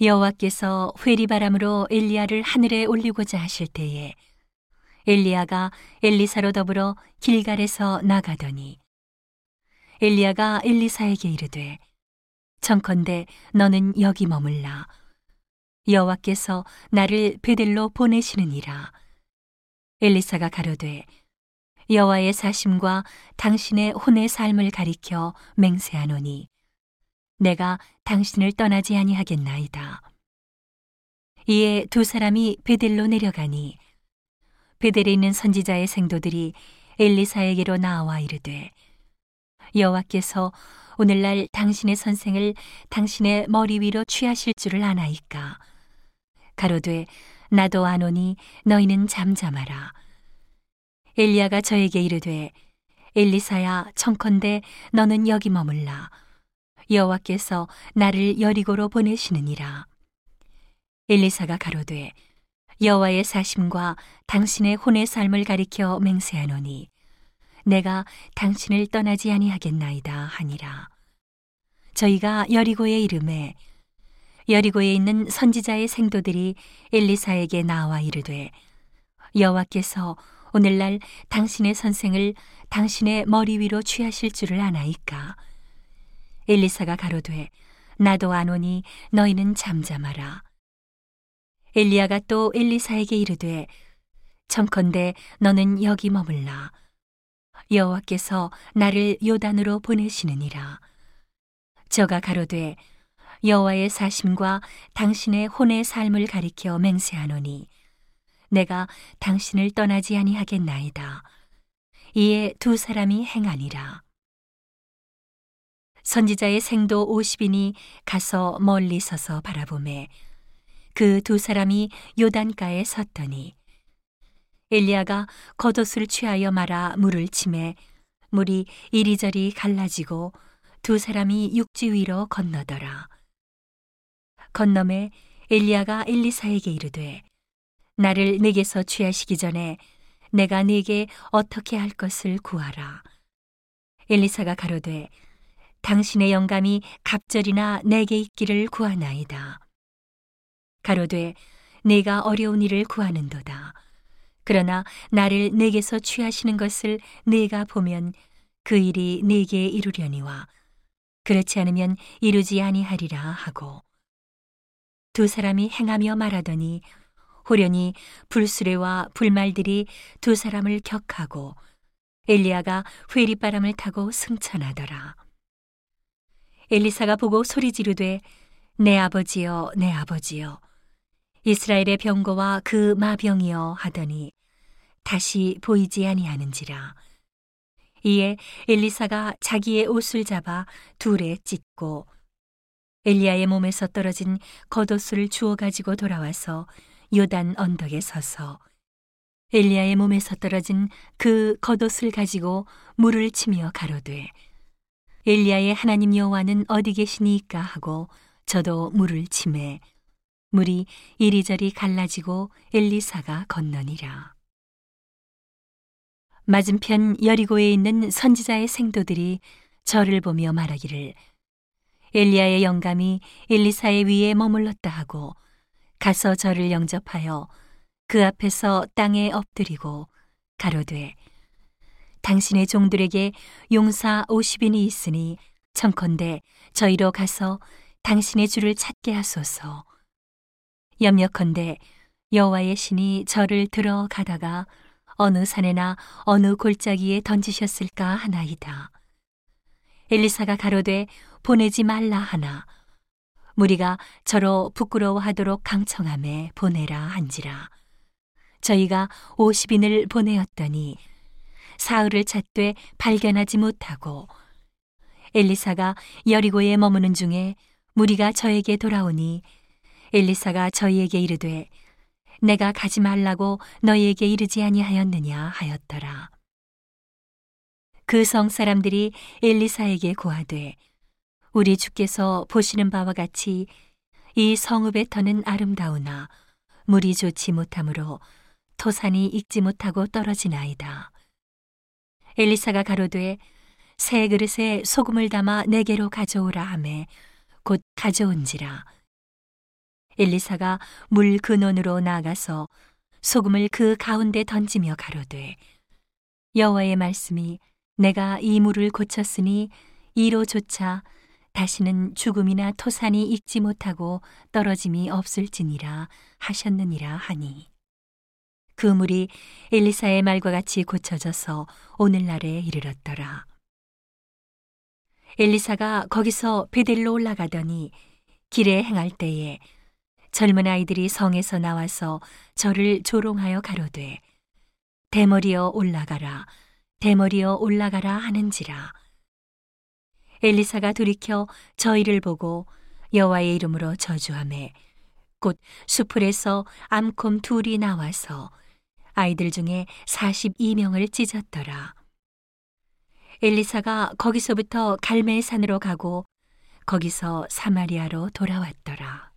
여호와께서 회리바람으로 엘리야를 하늘에 올리고자 하실 때에 엘리야가 엘리사로 더불어 길갈에서 나가더니 엘리야가 엘리사에게 이르되 청컨대 너는 여기 머물라. 여호와께서 나를 베델로 보내시느니라. 엘리사가 가로되 여호와의 사심과 당신의 혼의 삶을 가리켜 맹세하노니 내가 당신을 떠나지 아니하겠나이다. 이에 두 사람이 베델로 내려가니 베델에 있는 선지자의 생도들이 엘리사에게로 나와 이르되 여호와께서 오늘날 당신의 선생을 당신의 머리 위로 취하실 줄을 아나이까? 가로되 나도 아노니 너희는 잠잠하라. 엘리야가 저에게 이르되 엘리사야 청컨대 너는 여기 머물라 여호와께서 나를 여리고로 보내시느니라. 엘리사가 가로되 여호와의 사심과 당신의 혼의 삶을 가리켜 맹세하노니 내가 당신을 떠나지 아니하겠나이다 하니라. 저희가 여리고에 이름에 여리고에 있는 선지자의 생도들이 엘리사에게 나와 이르되 여호와께서 오늘날 당신의 선생을 당신의 머리 위로 취하실 줄을 아나이까 엘리사가 가로되 나도 아노니 너희는 잠잠하라. 엘리야가 또 엘리사에게 이르되 청컨대 너는 여기 머물라. 여호와께서 나를 요단으로 보내시느니라. 저가 가로되 여호와의 사심과 당신의 혼의 삶을 가리켜 맹세하노니 내가 당신을 떠나지 아니하겠나이다. 이에 두 사람이 행하니라. 선지자의 생도 50인이 가서 멀리 서서 바라보매 그 두 사람이 요단가에 섰더니 엘리야가 겉옷을 취하여 말아 물을 치매 물이 이리저리 갈라지고 두 사람이 육지 위로 건너더라. 건너매 엘리야가 엘리사에게 이르되 나를 내게서 취하시기 전에 내가 네게 어떻게 할 것을 구하라. 엘리사가 가로되 당신의 영감이 갑절이나 내게 있기를 구하나이다. 가로되 내가 어려운 일을 구하는도다. 그러나 나를 내게서 취하시는 것을 내가 보면 그 일이 내게 이루려니와 그렇지 않으면 이루지 아니하리라 하고 두 사람이 행하며 말하더니 호련히 불수레와 불말들이 두 사람을 격하고 엘리야가 회리바람을 타고 승천하더라. 엘리사가 보고 소리 지르되 내 아버지여 내 아버지여 이스라엘의 병거와 그 마병이여 하더니 다시 보이지 아니하는지라. 이에 엘리사가 자기의 옷을 잡아 둘에 찢고 엘리야의 몸에서 떨어진 겉옷을 주워 가지고 돌아와서 요단 언덕에 서서 엘리야의 몸에서 떨어진 그 겉옷을 가지고 물을 치며 가로되 엘리야의 하나님 여호와는 어디 계시니까 하고 저도 물을 치매 물이 이리저리 갈라지고 엘리사가 건너니라. 맞은편 여리고에 있는 선지자의 생도들이 저를 보며 말하기를 엘리야의 영감이 엘리사의 위에 머물렀다 하고 가서 저를 영접하여 그 앞에서 땅에 엎드리고 가로되 당신의 종들에게 용사 50인이 있으니 청컨대 저희로 가서 당신의 주를 찾게 하소서. 염려컨대 여호와의 신이 저를 들어 가다가 어느 산에나 어느 골짜기에 던지셨을까 하나이다. 엘리사가 가로되 보내지 말라 하나 무리가 저로 부끄러워하도록 강청함에 보내라 한지라. 저희가 50인을 보내었더니 사흘을 찾되 발견하지 못하고 엘리사가 여리고에 머무는 중에 무리가 저에게 돌아오니 엘리사가 저희에게 이르되 내가 가지 말라고 너희에게 이르지 아니하였느냐 하였더라. 그 성 사람들이 엘리사에게 고하되 우리 주께서 보시는 바와 같이 이 성읍의 터는 아름다우나 물이 좋지 못하므로 토산이 익지 못하고 떨어지나이다. 엘리사가 가로되 새 그릇에 소금을 담아 내게로 가져오라 하매 곧 가져온지라. 엘리사가 물 근원으로 나가서 소금을 그 가운데 던지며 가로되 여호와의 말씀이 내가 이 물을 고쳤으니 이로조차 다시는 죽음이나 토산이 익지 못하고 떨어짐이 없을지니라 하셨느니라 하니 그 물이 엘리사의 말과 같이 고쳐져서 오늘날에 이르렀더라. 엘리사가 거기서 베델로 올라가더니 길에 행할 때에 젊은 아이들이 성에서 나와서 저를 조롱하여 가로되 대머리여 올라가라 대머리여 올라가라 하는지라 엘리사가 돌이켜 저희를 보고 여호와의 이름으로 저주하매 곧 수풀에서 암콤 둘이 나와서 아이들 중에 42명을 찢었더라. 엘리사가 거기서부터 갈멜산으로 가고 거기서 사마리아로 돌아왔더라.